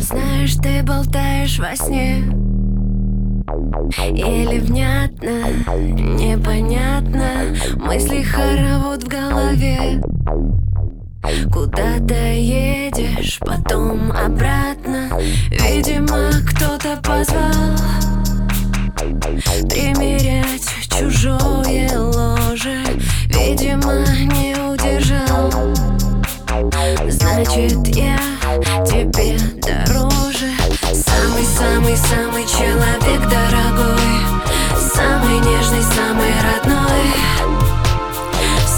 Знаешь, ты болтаешь во сне Или внятно, непонятно. Мысли хоровод в голове. Куда ты едешь, потом обратно. Видимо, кто-то позвал. Примерять чужое ложе Видимо, не удержал. Значит, я тебе дороже. Самый-самый-самый человек дорогой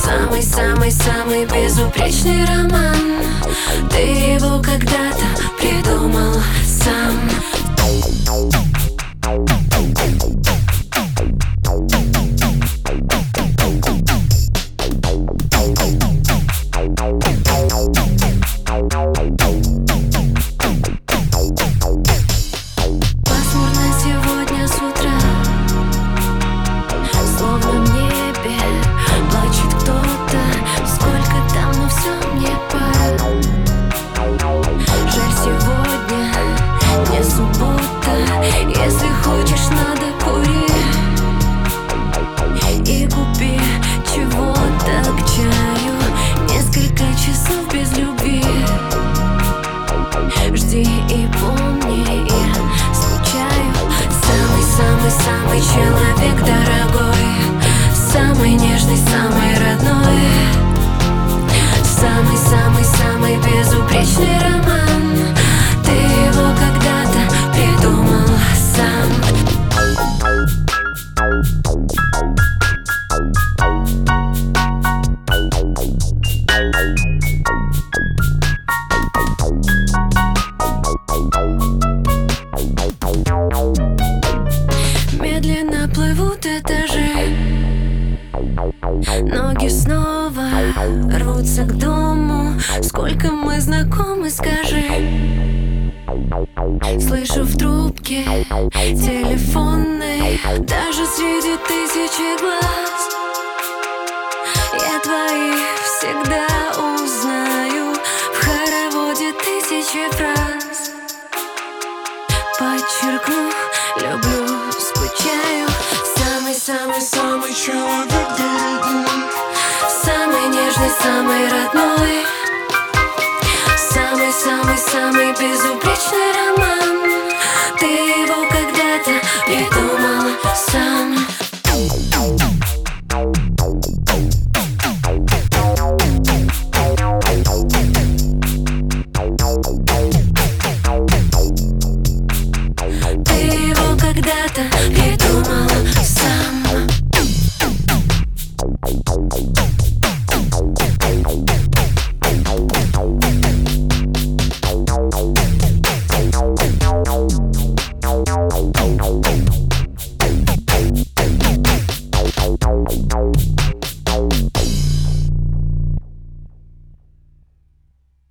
Самый-самый-самый безупречный роман Ты его когда-то придумал сам. Пасмурно Самый-самый-самый человек дорогой Медленно плывут этажи. Ноги снова рвутся к дому. Сколько мы знакомы, скажи. Слышу в трубке телефонной Даже среди тысячи глаз. Я твои всегда узнаю В хороводе тысячи фраз. Подчеркну, люблю, Самый-самый-самый человек Самый нежный, самый родной. Самый-самый-самый безупречный